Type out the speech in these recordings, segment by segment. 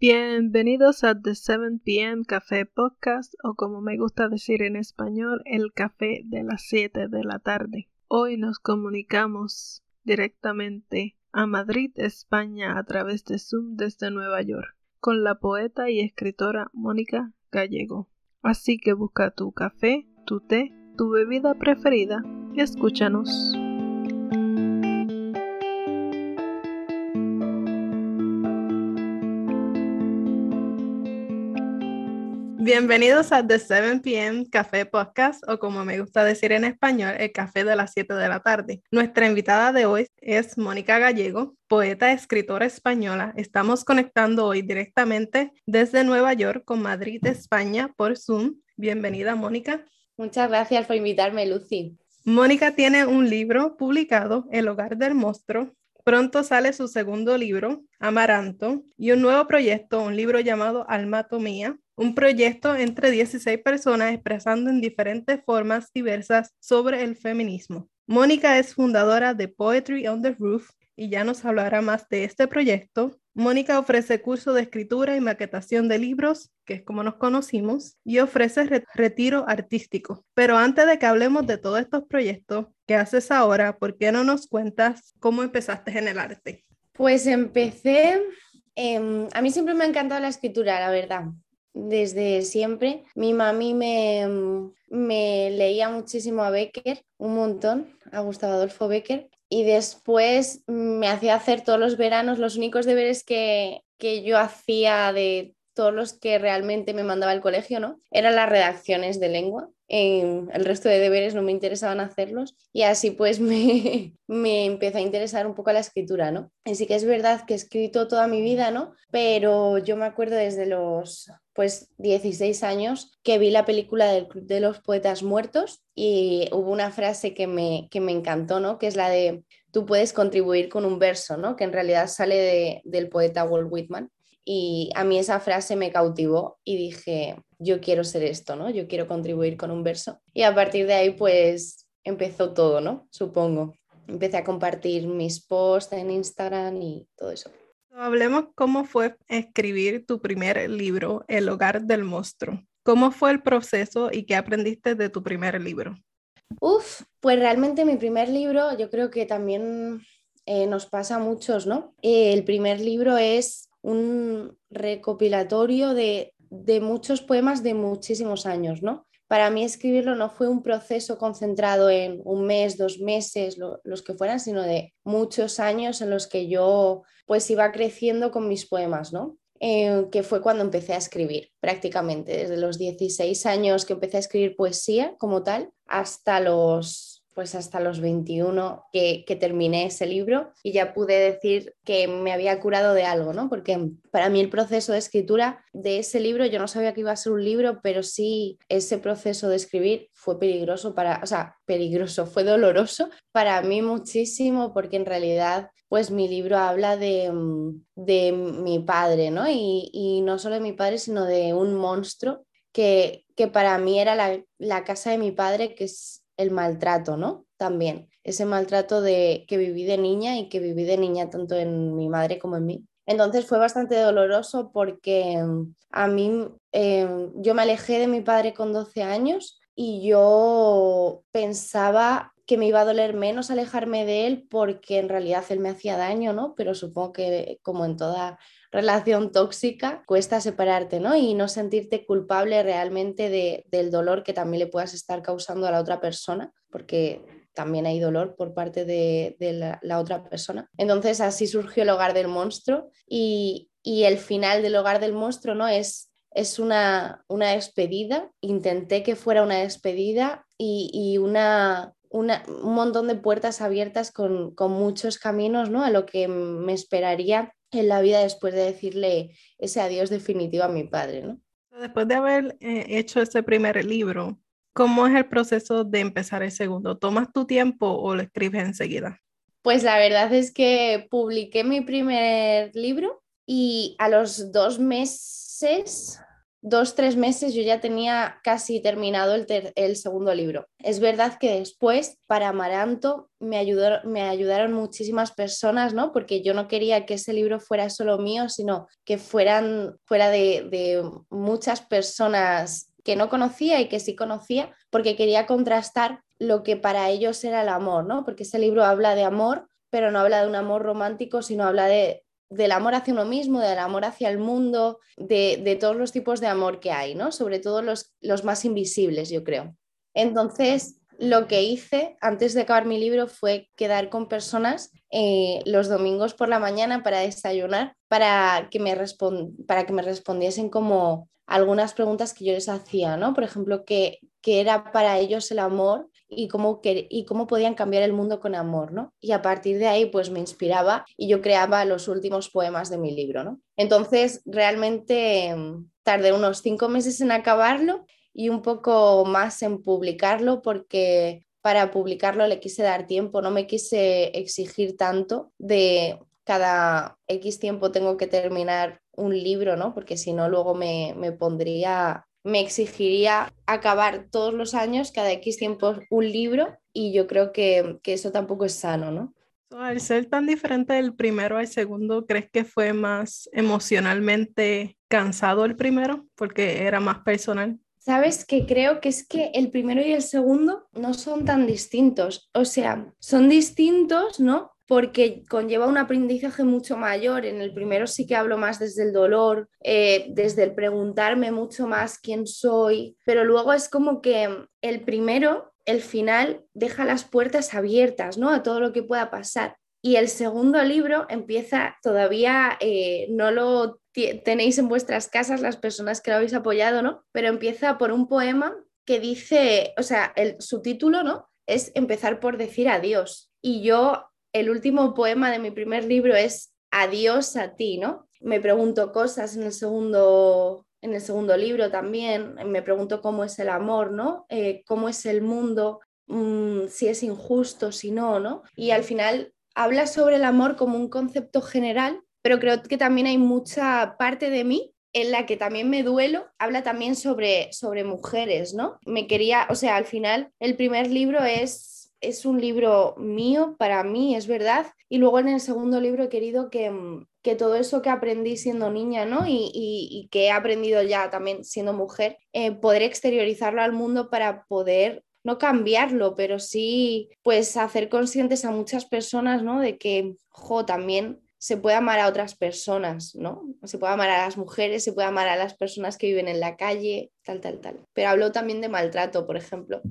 Bienvenidos a The 7 PM Café Podcast o como me gusta decir en español, el café de las 7 de la tarde. Hoy nos comunicamos directamente a Madrid, España a través de Zoom desde Nueva York con la poeta y escritora Mónica Gallego. Así que busca tu café, tu té, tu bebida preferida y escúchanos. Bienvenidos a The 7 PM Café Podcast, o como me gusta decir en español, el café de las 7 de la tarde. Nuestra invitada de hoy es Mónica Gallego, poeta, escritora española. Estamos conectando hoy directamente desde Nueva York con Madrid, España, por Zoom. Bienvenida, Mónica. Muchas gracias por invitarme, Lucy. Mónica tiene un libro publicado, El hogar del monstruo, Pronto sale su segundo libro, Amaranto, y un nuevo proyecto, un libro llamado Almatomía, un proyecto entre 16 personas expresando en diferentes formas diversas sobre el feminismo. Mónica es fundadora de Poetry on the Roof y ya nos hablará más de este proyecto. Mónica ofrece curso de escritura y maquetación de libros, que es como nos conocimos, y ofrece retiro artístico. Pero antes de que hablemos de todos estos proyectos, ¿qué haces ahora? ¿Por qué no nos cuentas cómo empezaste en el arte? Pues empecé, em, a mí siempre me ha encantado la escritura, la verdad desde siempre. Mi mami me, me, leía muchísimo a Becker, un montón, a Gustavo Adolfo Becker, y después me hacía hacer todos los veranos los únicos deberes que, que yo hacía de todos los que realmente me mandaba el colegio, ¿no? Eran las redacciones de lengua. el resto de deberes no me interesaban hacerlos y así pues me, me empezó a interesar un poco la escritura, ¿no? Así que es verdad que he escrito toda mi vida, ¿no? Pero yo me acuerdo desde los pues 16 años que vi la película del Club de los Poetas Muertos y hubo una frase que me, que me encantó, ¿no? Que es la de tú puedes contribuir con un verso, ¿no? Que en realidad sale de, del poeta Walt Whitman y a mí esa frase me cautivó y dije, yo quiero ser esto, ¿no? Yo quiero contribuir con un verso. Y a partir de ahí, pues empezó todo, ¿no? Supongo. Empecé a compartir mis posts en Instagram y todo eso. Hablemos cómo fue escribir tu primer libro, El hogar del monstruo. ¿Cómo fue el proceso y qué aprendiste de tu primer libro? Uf, pues realmente mi primer libro yo creo que también eh, nos pasa a muchos, ¿no? Eh, el primer libro es un recopilatorio de, muchos poemas de muchísimos años, ¿no? Para mí escribirlo no fue un proceso concentrado en un mes, dos meses, los que fueran, sino de muchos años en los que yo pues iba creciendo con mis poemas, ¿no? Eh, que fue cuando empecé a escribir prácticamente, desde los 16 años que empecé a escribir poesía como tal hasta los pues hasta los 21 que, terminé ese libro y ya pude decir que me había curado de algo, ¿no? Porque para mí el proceso de escritura de ese libro, yo no sabía que iba a ser un libro, pero sí ese proceso de escribir fue peligroso para, o sea, peligroso, fue doloroso para mí muchísimo porque en realidad pues mi libro habla de, de mi padre, ¿no? Y, y, no solo de mi padre, sino de un monstruo que, que para mí era la, la casa de mi padre, que el maltrato, ¿no? También, ese maltrato de que viví de niña y que viví de niña tanto en mi madre como en mí. Entonces fue bastante doloroso porque mm, a mí em, yo me alejé de mi padre con 12 años y yo pensaba que me iba a doler menos alejarme de él porque en realidad él me hacía daño, ¿no? Pero supongo que como en toda relación tóxica, cuesta separarte, ¿no? Y no sentirte culpable realmente de, del dolor que también le puedas estar causando a la otra persona, porque también hay dolor por parte de, la, otra persona. Entonces así surgió el hogar del monstruo y, el final del hogar del monstruo, ¿no? Es, es una, una despedida, intenté que fuera una despedida y, una, un montón de puertas abiertas con, con, muchos caminos, ¿no? A lo que me esperaría en la vida después de decirle ese adiós definitivo a mi padre, ¿no? Después de haber eh, hecho ese primer libro, ¿cómo es el proceso de empezar el segundo? ¿Tomas tu tiempo o lo escribes enseguida? Pues la verdad es que publiqué mi primer libro y a los dos meses dos, tres meses yo ya tenía casi terminado el, segundo libro. Es verdad que después para Amaranto me, ayudó, me ayudaron muchísimas personas, ¿no? Porque yo no quería que ese libro fuera solo mío, sino que fueran fuera de, de muchas personas que no conocía y que sí conocía, porque quería contrastar lo que para ellos era el amor, ¿no? Porque ese libro habla de amor, pero no habla de un amor romántico, sino habla de, del amor hacia uno mismo, del amor hacia el mundo, de, todos los tipos de amor que hay, ¿no? Sobre todo los, los más invisibles, yo creo. Entonces, lo que hice antes de acabar mi libro fue quedar con personas eh, los domingos por la mañana para desayunar, para que, me para que me respondiesen como algunas preguntas que yo les hacía, ¿no? Por ejemplo, ¿qué, qué era para ellos el amor y cómo, y cómo podían cambiar el mundo con amor, ¿no? Y a partir de ahí, pues me inspiraba y yo creaba los últimos poemas de mi libro, ¿no? Entonces, realmente tardé unos cinco meses en acabarlo y un poco más en publicarlo porque para publicarlo le quise dar tiempo, no me quise exigir tanto de cada X tiempo tengo que terminar un libro, ¿no? Porque si no, luego me, me pondría me exigiría acabar todos los años, cada X tiempo, un libro y yo creo que, eso tampoco es sano, ¿no? Al ser tan diferente del primero al segundo, ¿crees que fue más emocionalmente cansado el primero porque era más personal? Sabes que creo que es que el primero y el segundo no son tan distintos, o sea, son distintos, ¿no? porque conlleva un aprendizaje mucho mayor. En el primero sí que hablo más desde el dolor, eh, desde el preguntarme mucho más quién soy, pero luego es como que el primero, el final, deja las puertas abiertas ¿no? a todo lo que pueda pasar. Y el segundo libro empieza todavía, eh, no lo tenéis en vuestras casas las personas que lo habéis apoyado, ¿no? Pero empieza por un poema que dice, o sea, el, su título, ¿no? Es empezar por decir adiós. Y yo el último poema de mi primer libro es Adiós a ti, ¿no? Me pregunto cosas en el segundo, en el segundo libro también, me pregunto cómo es el amor, ¿no? Eh, cómo es el mundo, mm, si es injusto, si no, ¿no? Y al final habla sobre el amor como un concepto general, pero creo que también hay mucha parte de mí en la que también me duelo, habla también sobre, sobre mujeres, ¿no? Me quería, o sea, al final el primer libro es es un libro mío, para mí, es verdad. Y luego en el segundo libro he querido que, mm, todo eso que aprendí siendo niña, ¿no? Y, que he aprendido ya también siendo mujer, eh, poder exteriorizarlo al mundo para poder no cambiarlo, pero sí, pues hacer conscientes a muchas personas, ¿no? De que, jo, también se puede amar a otras personas, ¿no? Se puede amar a las mujeres, se puede amar a las personas que viven en la calle, tal, tal, tal. Pero hablo también de maltrato, por ejemplo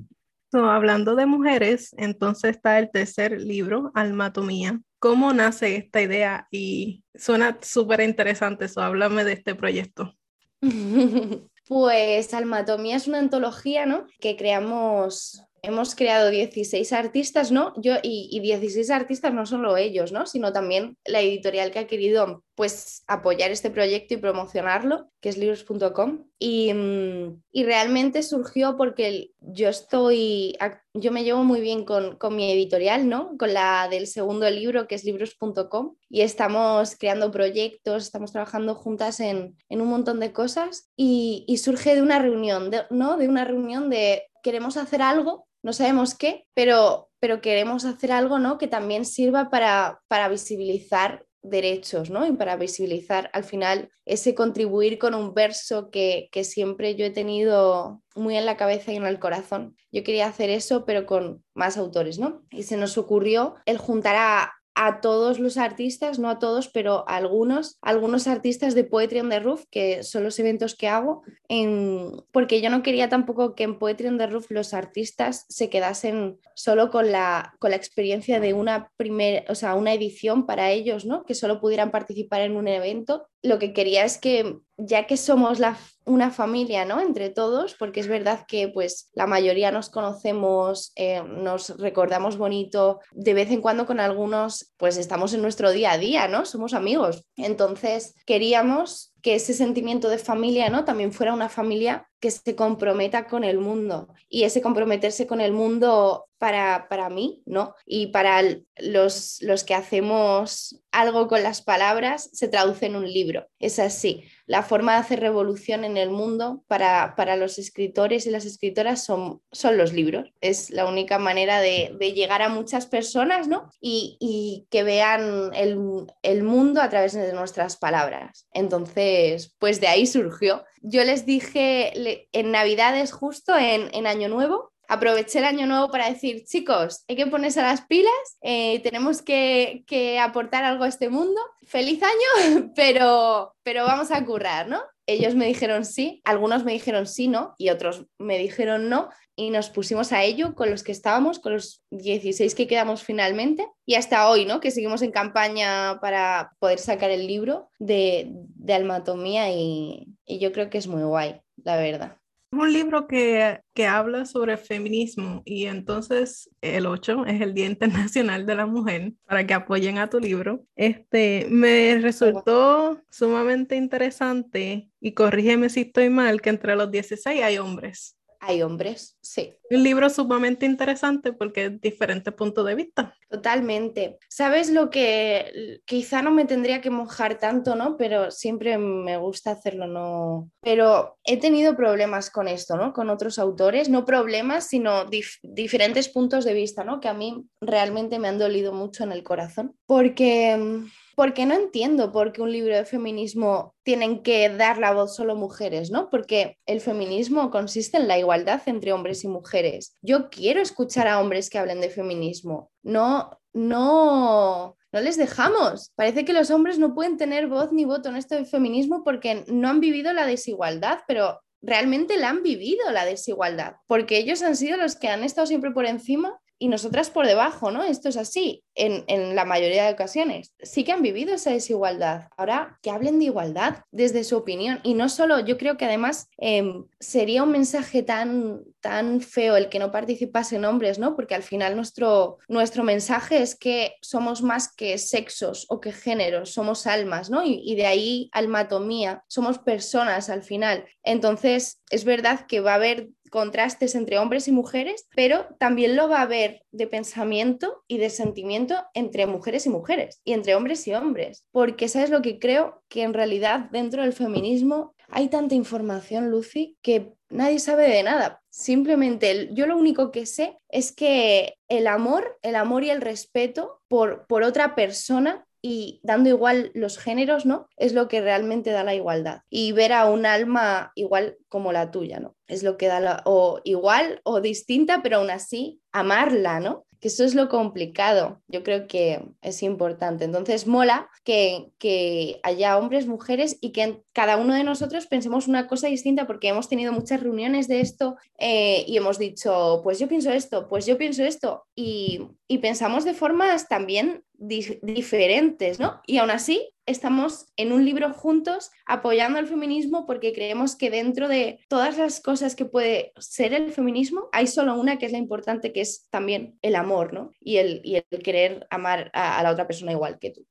hablando de mujeres, entonces está el tercer libro, Almatomía. ¿Cómo nace esta idea? Y suena súper interesante eso. Háblame de este proyecto. Pues Almatomía es una antología, ¿no? Que creamos hemos creado 16 artistas, ¿no? Yo, y, 16 artistas no solo ellos, ¿no? Sino también la editorial que ha querido pues apoyar este proyecto y promocionarlo, que es libros.com. Y, mm, y, realmente surgió porque yo estoy, yo me llevo muy bien con, con, mi editorial, ¿no? Con la del segundo libro, que es libros.com. Y estamos creando proyectos, estamos trabajando juntas en, en un montón de cosas. Y, y surge de una reunión, ¿no? De una reunión de queremos hacer algo no sabemos qué, pero, pero queremos hacer algo ¿no? que también sirva para, para visibilizar derechos, ¿no? Y para visibilizar al final ese contribuir con un verso que, que, siempre yo he tenido muy en la cabeza y en el corazón. Yo quería hacer eso, pero con más autores, ¿no? Y se nos ocurrió el juntar a, a todos los artistas, no a todos, pero a algunos, algunos artistas de Poetry on the Roof, que son los eventos que hago, en, porque yo no quería tampoco que en Poetry on the Roof los artistas se quedasen solo con la, con la experiencia de una primera, o sea, una edición para ellos, ¿no? Que solo pudieran participar en un evento. Lo que quería es que ya que somos una familia, ¿no? Entre todos, porque es verdad que pues la mayoría nos conocemos, eh, nos recordamos bonito, de vez en cuando con algunos pues estamos en nuestro día a día, ¿no? Somos amigos. Entonces queríamos que ese sentimiento de familia, ¿no? También fuera una familia que se comprometa con el mundo y ese comprometerse con el mundo para, para mí, ¿no? Y para los, los que hacemos algo con las palabras se traduce en un libro. Es así la forma de hacer revolución en el mundo para, para los escritores y las escritoras son, son los libros. Es la única manera de, de llegar a muchas personas, ¿no? Y, y que vean el, el mundo a través de nuestras palabras. Entonces, pues de ahí surgió. Yo les dije en Navidades justo, en, en Año Nuevo, aproveché el año nuevo para decir, chicos, hay que ponerse las pilas, eh, tenemos que, aportar algo a este mundo. Feliz año, pero, pero vamos a currar, ¿no? Ellos me dijeron sí, algunos me dijeron sí, no, y otros me dijeron no, y nos pusimos a ello con los que estábamos, con los 16 que quedamos finalmente, y hasta hoy, ¿no? Que seguimos en campaña para poder sacar el libro de, de almatomía y, y yo creo que es muy guay, la verdad. Un libro que, que, habla sobre feminismo y entonces el 8 es el Día Internacional de la Mujer para que apoyen a tu libro. Este me resultó sumamente interesante y corrígeme si estoy mal que entre los 16 hay hombres hay hombres, sí. Un libro sumamente interesante porque es diferente punto de vista. Totalmente. ¿Sabes lo que quizá no me tendría que mojar tanto, ¿no? Pero siempre me gusta hacerlo, ¿no? Pero he tenido problemas con esto, ¿no? Con otros autores, no problemas, sino diferentes puntos de vista, ¿no? Que a mí realmente me han dolido mucho en el corazón. Porque mm, porque no entiendo por qué un libro de feminismo tienen que dar la voz solo mujeres, ¿no? Porque el feminismo consiste en la igualdad entre hombres y mujeres. Yo quiero escuchar a hombres que hablen de feminismo. No, no, no les dejamos. Parece que los hombres no pueden tener voz ni voto en esto del feminismo porque no han vivido la desigualdad, pero realmente la han vivido la desigualdad, porque ellos han sido los que han estado siempre por encima y nosotras por debajo, ¿no? Esto es así en, en, la mayoría de ocasiones. Sí que han vivido esa desigualdad. Ahora que hablen de igualdad desde su opinión. Y no solo, yo creo que además em, sería un mensaje tan, tan feo el que no participasen hombres, ¿no? Porque al final nuestro, nuestro mensaje es que somos más que sexos o que géneros, somos almas, ¿no? Y, y de ahí almatomía, somos personas al final. Entonces, es verdad que va a haber contrastes entre hombres y mujeres, pero también lo va a haber de pensamiento y de sentimiento entre mujeres y mujeres y entre hombres y hombres, porque sabes lo que creo que en realidad dentro del feminismo hay tanta información, Lucy, que nadie sabe de nada. Simplemente yo lo único que sé es que el amor, el amor y el respeto por, por otra persona y dando igual los géneros, ¿no? Es lo que realmente da la igualdad. Y ver a un alma igual como la tuya, ¿no? Es lo que da la, o igual o distinta, pero aún así amarla, ¿no? Que eso es lo complicado, yo creo que es importante. Entonces, mola que, que, haya hombres, mujeres y que cada uno de nosotros pensemos una cosa distinta porque hemos tenido muchas reuniones de esto eh, y hemos dicho, pues yo pienso esto, pues yo pienso esto y, y pensamos de formas también diferentes, ¿no? Y aún así estamos en un libro juntos apoyando el feminismo porque creemos que dentro de todas las cosas que puede ser el feminismo, hay solo una que es la importante, que es también el amor, ¿no? Y el, y el querer amar a, la otra persona igual que tú.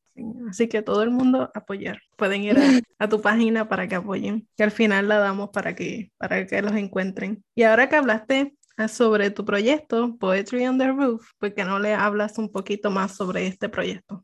Así que todo el mundo apoyar. Pueden ir a, tu página para que apoyen, que al final la damos para que, para que los encuentren. Y ahora que hablaste ah, sobre tu proyecto, Poetry on the Roof, ¿por qué no le hablas un poquito más sobre este proyecto?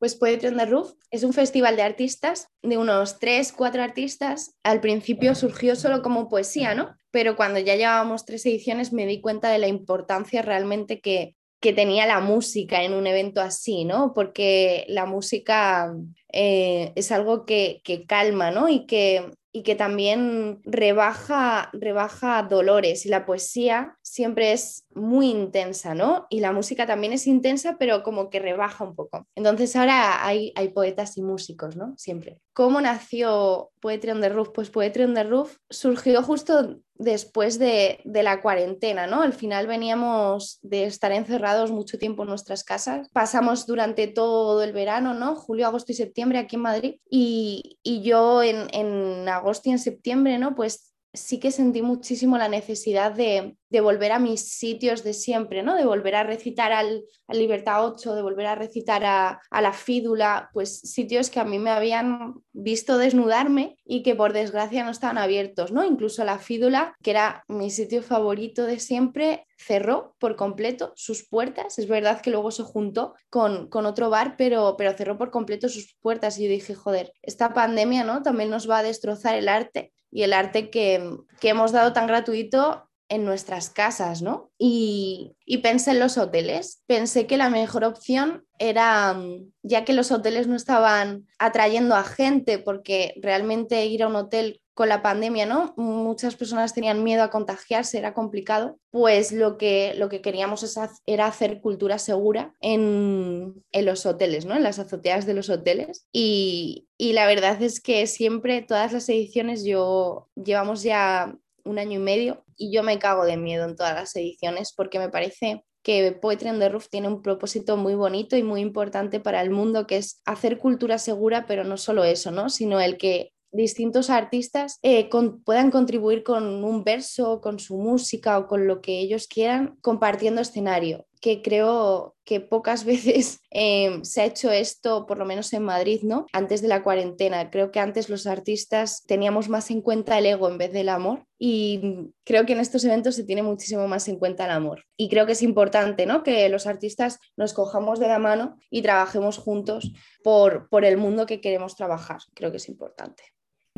Pues Poetry on the Roof es un festival de artistas, de unos tres, cuatro artistas. Al principio surgió solo como poesía, ¿no? Pero cuando ya llevábamos tres ediciones me di cuenta de la importancia realmente que, que tenía la música en un evento así, ¿no? Porque la música eh, es algo que, que calma, ¿no? Y que y que también rebaja, rebaja dolores y la poesía siempre es muy intensa, ¿no? Y la música también es intensa, pero como que rebaja un poco. Entonces ahora hay, hay poetas y músicos, ¿no? Siempre. ¿Cómo nació Poetry on the Roof? Pues Poetry on the Roof surgió justo después de, de, la cuarentena, ¿no? Al final veníamos de estar encerrados mucho tiempo en nuestras casas. Pasamos durante todo el verano, ¿no? Julio, agosto y septiembre aquí en Madrid. Y, y yo en, en agosto y en septiembre, ¿no? Pues sí que sentí muchísimo la necesidad de, volver a mis sitios de siempre, ¿no? De volver a recitar al, Libertad 8, de volver a recitar a, la Fídula, pues sitios que a mí me habían visto desnudarme y que por desgracia no estaban abiertos, ¿no? Incluso la Fídula, que era mi sitio favorito de siempre, cerró por completo sus puertas. Es verdad que luego se juntó con, con otro bar, pero, pero cerró por completo sus puertas y yo dije, joder, esta pandemia, ¿no? También nos va a destrozar el arte y el arte que, hemos dado tan gratuito en nuestras casas, ¿no? Y, pensé en los hoteles. Pensé que la mejor opción era, mm, ya que los hoteles no estaban atrayendo a gente, porque realmente ir a un hotel con la pandemia, ¿no? Muchas personas tenían miedo a contagiarse, era complicado. Pues lo que, lo que queríamos era hacer cultura segura en, los hoteles, ¿no? En las azoteas de los hoteles. Y, y la verdad es que siempre, todas las ediciones, yo llevamos ya un año y medio y yo me cago de miedo en todas las ediciones porque me parece que Poetry on the Roof tiene un propósito muy bonito y muy importante para el mundo, que es hacer cultura segura, pero no solo eso, ¿no? sino el que distintos artistas eh, puedan contribuir con un verso, con su música o con lo que ellos quieran compartiendo escenario que creo que pocas veces em, se ha hecho esto, por lo menos en Madrid, ¿no? Antes de la cuarentena. Creo que antes los artistas teníamos más en cuenta el ego en vez del amor y creo que en estos eventos se tiene muchísimo más en cuenta el amor. Y creo que es importante, ¿no? Que los artistas nos cojamos de la mano y trabajemos juntos por, por el mundo que queremos trabajar. Creo que es importante.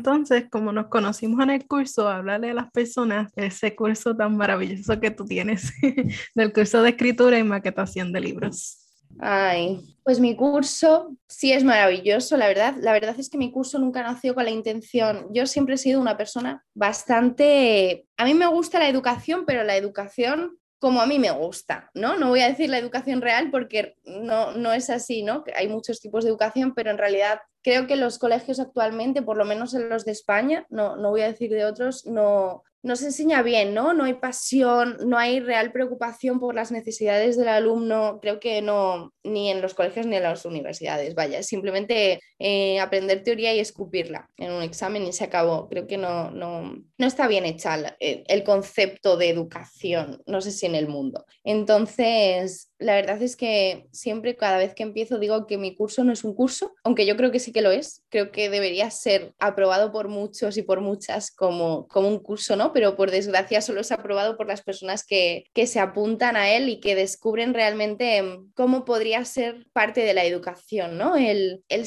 Entonces, como nos conocimos en el curso, hablarle a las personas ese curso tan maravilloso que tú tienes, del curso de escritura y maquetación de libros. Ay, pues mi curso sí es maravilloso, la verdad. La verdad es que mi curso nunca nació con la intención. Yo siempre he sido una persona bastante... A mí me gusta la educación, pero la educación como a mí me gusta, ¿no? No voy a decir la educación real porque no, no es así, ¿no? Hay muchos tipos de educación, pero en realidad creo que los colegios actualmente, por lo menos en los de España, no, no voy a decir de otros, no, no se enseña bien, ¿no? No hay pasión, no hay real preocupación por las necesidades del alumno, creo que no, ni en los colegios ni en las universidades, vaya, simplemente eh, aprender teoría y escupirla en un examen y se acabó. Creo que no, no, no está bien hecha eh, el concepto de educación, no sé si en el mundo. Entonces, la verdad es que siempre, cada vez que empiezo, digo que mi curso no es un curso, aunque yo creo que sí que lo es, creo que debería ser aprobado por muchos y por muchas como, como un curso, ¿no? Pero por desgracia solo es aprobado por las personas que, que se apuntan a él y que descubren realmente em, cómo podría ser parte de la educación, ¿no? El, el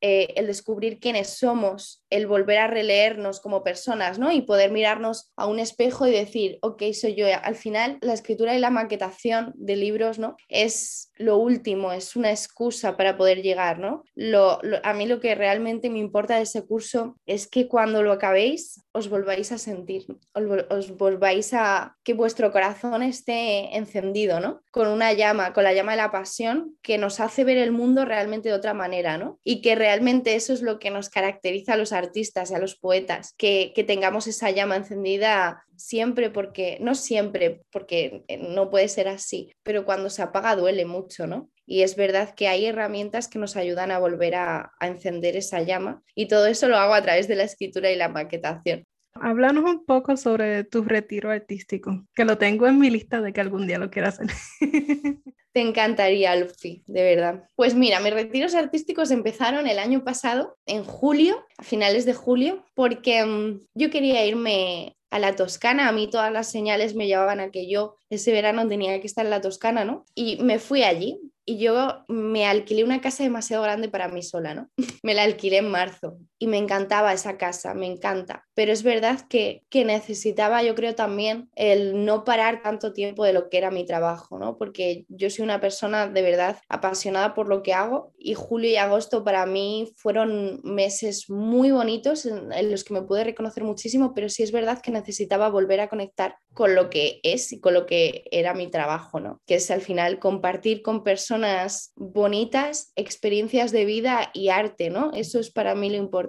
eh, el descubrir quiénes somos, el volver a releernos como personas, ¿no? Y poder mirarnos a un espejo y decir, ok, soy yo. Al final, la escritura y la maquetación de libros, ¿no? Es lo último, es una excusa para poder llegar, ¿no? Lo, a mí lo que realmente me importa de ese curso es que cuando lo acabéis os volváis a sentir, os, volváis a que vuestro corazón esté encendido, ¿no? Con una llama, con la llama de la pasión que nos hace ver el mundo realmente de otra manera, ¿no? Y que realmente eso es lo que nos caracteriza a los artistas y a los poetas, que, que tengamos esa llama encendida siempre porque, no siempre, porque eh, no puede ser así, pero cuando se apaga duele mucho, ¿no? Y es verdad que hay herramientas que nos ayudan a volver a, encender esa llama y todo eso lo hago a través de la escritura y la maquetación. Háblanos un poco sobre tu retiro artístico, que lo tengo en mi lista de que algún día lo quiera hacer. Te encantaría, Lucy, de verdad. Pues mira, mis retiros artísticos empezaron el año pasado, en julio, a finales de julio, porque mm, yo quería irme a la Toscana. A mí todas las señales me llevaban a que yo ese verano tenía que estar en la Toscana, ¿no? Y me fui allí y yo me alquilé una casa demasiado grande para mí sola, ¿no? me la alquilé en marzo y me encantaba esa casa, me encanta. Pero es verdad que, que, necesitaba, yo creo también, el no parar tanto tiempo de lo que era mi trabajo, ¿no? Porque yo soy una persona de verdad apasionada por lo que hago y julio y agosto para mí fueron meses muy bonitos en, en los que me pude reconocer muchísimo, pero sí es verdad que necesitaba volver a conectar con lo que es y con lo que era mi trabajo, ¿no? Que es al final compartir con personas bonitas experiencias de vida y arte, ¿no? Eso es para mí lo importante.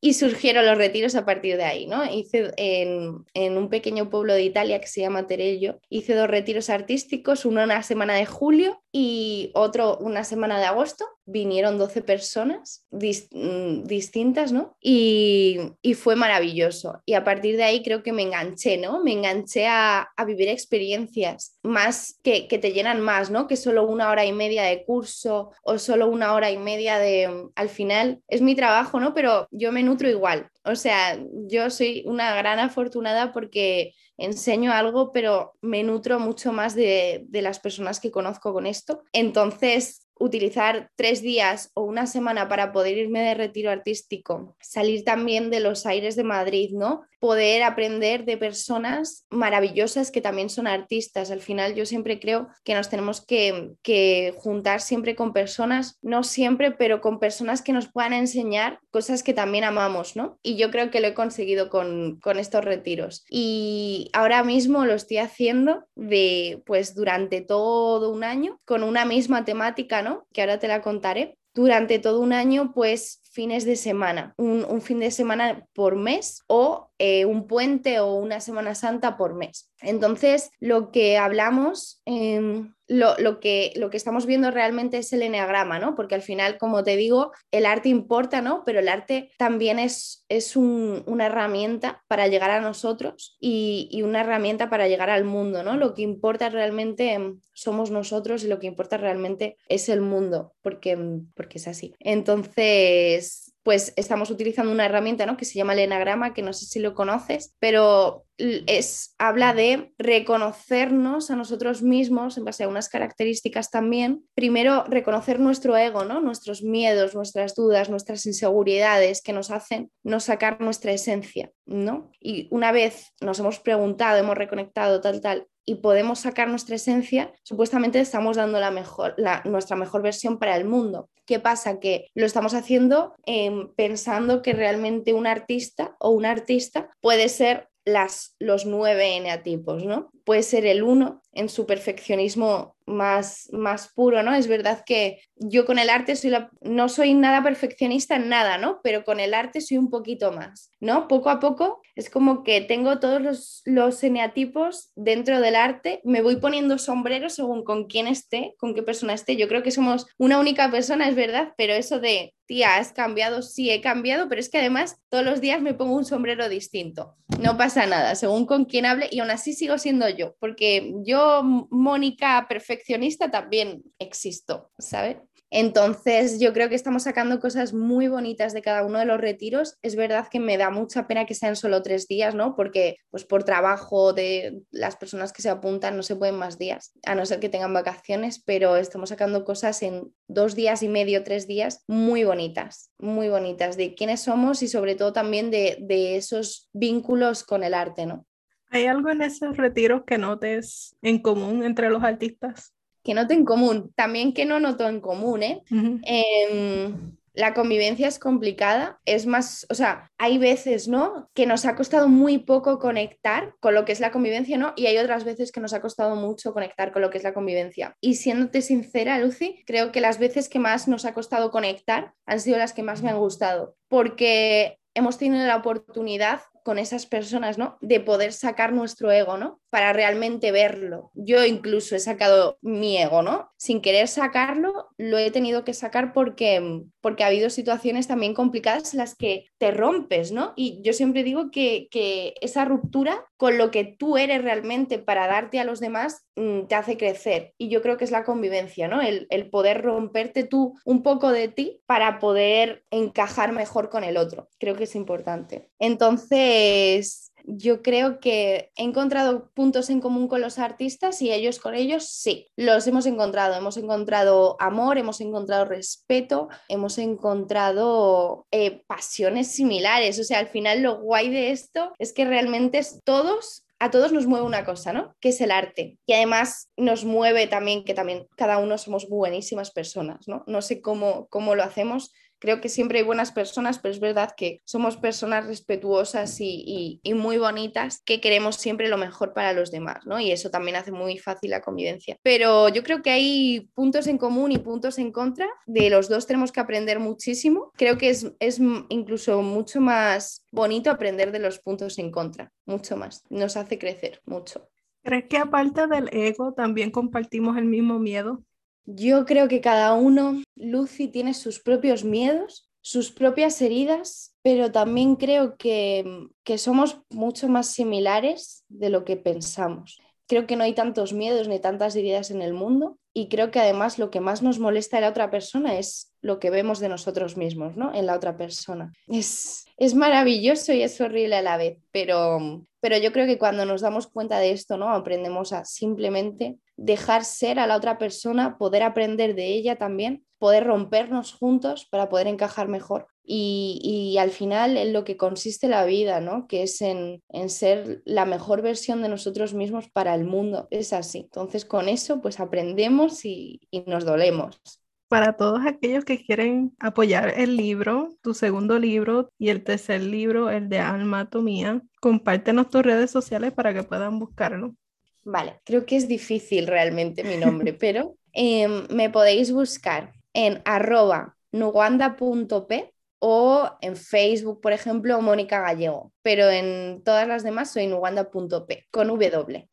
Y surgieron los retiros a partir de ahí, ¿no? Hice en, un pequeño pueblo de Italia que se llama Terello, hice dos retiros artísticos, uno en la semana de julio Y otro, una semana de agosto, vinieron 12 personas mm, distintas, ¿no? Y, fue maravilloso. Y a partir de ahí creo que me enganché, ¿no? Me enganché a, vivir experiencias más que, que, te llenan más, ¿no? Que solo una hora y media de curso o solo una hora y media de... Al final es mi trabajo, ¿no? Pero yo me nutro igual. O sea, yo soy una gran afortunada porque enseño algo, pero me nutro mucho más de, de las personas que conozco con esto. Entonces, utilizar tres días o una semana para poder irme de retiro artístico, salir también de los aires de Madrid, ¿no? Poder aprender de personas maravillosas que también son artistas. Al final yo siempre creo que nos tenemos que, que juntar siempre con personas, no siempre, pero con personas que nos puedan enseñar cosas que también amamos, ¿no? Y yo creo que lo he conseguido con, con estos retiros. Y ahora mismo lo estoy haciendo de, pues durante todo un año con una misma temática, que ahora te la contaré. Durante todo un año, pues fines de semana, un, fin de semana por mes o eh, un puente o una Semana Santa por mes. Entonces, lo que hablamos, em, lo, que, lo que estamos viendo realmente es el eneagrama, ¿no? Porque al final, como te digo, el arte importa, ¿no? Pero el arte también es, es una herramienta para llegar a nosotros y, y, una herramienta para llegar al mundo, ¿no? Lo que importa realmente em, somos nosotros y lo que importa realmente es el mundo, porque, em, porque es así. Entonces, pues estamos utilizando una herramienta ¿no? que se llama el enagrama, que no sé si lo conoces, pero es, habla de reconocernos a nosotros mismos en base a unas características también. Primero, reconocer nuestro ego, ¿no? nuestros miedos, nuestras dudas, nuestras inseguridades que nos hacen no sacar nuestra esencia. ¿no? Y una vez nos hemos preguntado, hemos reconectado, tal, tal, y podemos sacar nuestra esencia, supuestamente estamos dando la mejor, nuestra mejor versión para el mundo. ¿Qué pasa? Que lo estamos haciendo em, pensando que realmente un artista o un artista puede ser las, los nueve eneatipos, ¿no? Puede ser el uno en su perfeccionismo más, más puro, ¿no? Es verdad que yo con el arte soy no soy nada perfeccionista en nada, ¿no? Pero con el arte soy un poquito más, ¿no? Poco a poco es como que tengo todos los, los eneatipos dentro del arte, me voy poniendo sombreros según con quién esté, con qué persona esté. Yo creo que somos una única persona, es verdad, pero eso de, tía, has cambiado, sí he cambiado, pero es que además todos los días me pongo un sombrero distinto. No pasa nada, según con quién hable y aún así sigo siendo yo, porque yo, Mónica, perfeccionista, también existo, ¿sabes? Entonces, yo creo que estamos sacando cosas muy bonitas de cada uno de los retiros. Es verdad que me da mucha pena que sean solo tres días, ¿no? Porque, pues por trabajo de las personas que se apuntan, no se pueden más días, a no ser que tengan vacaciones, pero estamos sacando cosas en dos días y medio, tres días, muy bonitas, muy bonitas, de quiénes somos y sobre todo también de, de esos vínculos con el arte, ¿no? ¿Hay algo en esos retiros que notes en común entre los artistas? Que note en común, también que no noto en común, ¿eh? Em, la convivencia es complicada, es más, o sea, hay veces, ¿no? Que nos ha costado muy poco conectar con lo que es la convivencia, ¿no? Y hay otras veces que nos ha costado mucho conectar con lo que es la convivencia. Y siéndote sincera, Lucy, creo que las veces que más nos ha costado conectar han sido las que más me han gustado, porque hemos tenido la oportunidad con esas personas, ¿no? De poder sacar nuestro ego, ¿no? Para realmente verlo. Yo incluso he sacado mi ego, ¿no? Sin querer sacarlo, lo he tenido que sacar porque, porque ha habido situaciones también complicadas en las que te rompes, ¿no? Y yo siempre digo que, que esa ruptura con lo que tú eres realmente para darte a los demás mm, te hace crecer. Y yo creo que es la convivencia, ¿no? El, el poder romperte tú un poco de ti para poder encajar mejor con el otro. Creo que es importante. Entonces, yo creo que he encontrado puntos en común con los artistas y ellos con ellos sí, los hemos encontrado. Hemos encontrado amor, hemos encontrado respeto, hemos encontrado eh, pasiones similares. O sea, al final lo guay de esto es que realmente todos a todos nos mueve una cosa, ¿no? Que es el arte. Y además nos mueve también que también cada uno somos buenísimas personas, ¿no? No sé cómo, cómo lo hacemos, Creo que siempre hay buenas personas, pero es verdad que somos personas respetuosas y, muy bonitas que queremos siempre lo mejor para los demás, ¿no? Y eso también hace muy fácil la convivencia. Pero yo creo que hay puntos en común y puntos en contra. De los dos tenemos que aprender muchísimo. Creo que es, es incluso mucho más bonito aprender de los puntos en contra, mucho más. Nos hace crecer mucho. ¿Crees que aparte del ego también compartimos el mismo miedo? Yo creo que cada uno, Lucy, tiene sus propios miedos, sus propias heridas, pero también creo que, que somos mucho más similares de lo que pensamos. Creo que no hay tantos miedos ni tantas heridas en el mundo y creo que además lo que más nos molesta en la otra persona es lo que vemos de nosotros mismos, ¿no? En la otra persona. Es, es maravilloso y es horrible a la vez, pero, pero yo creo que cuando nos damos cuenta de esto, ¿no? Aprendemos a simplemente dejar ser a la otra persona, poder aprender de ella también, poder rompernos juntos para poder encajar mejor y, al final en lo que consiste la vida, ¿no? Que es en, ser la mejor versión de nosotros mismos para el mundo. Es así. Entonces con eso pues aprendemos y nos dolemos. Para todos aquellos que quieren apoyar el libro, tu segundo libro y el tercer libro, el de Almatomía, compártenos tus redes sociales para que puedan buscarlo. Vale, creo que es difícil realmente mi nombre, pero em, me podéis buscar en arroba nuguanda.p o en Facebook, por ejemplo, Mónica Gallego, pero en todas las demás soy nuguanda.p con W.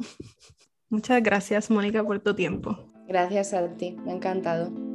Muchas gracias, Mónica, por tu tiempo. Gracias a ti, me ha encantado.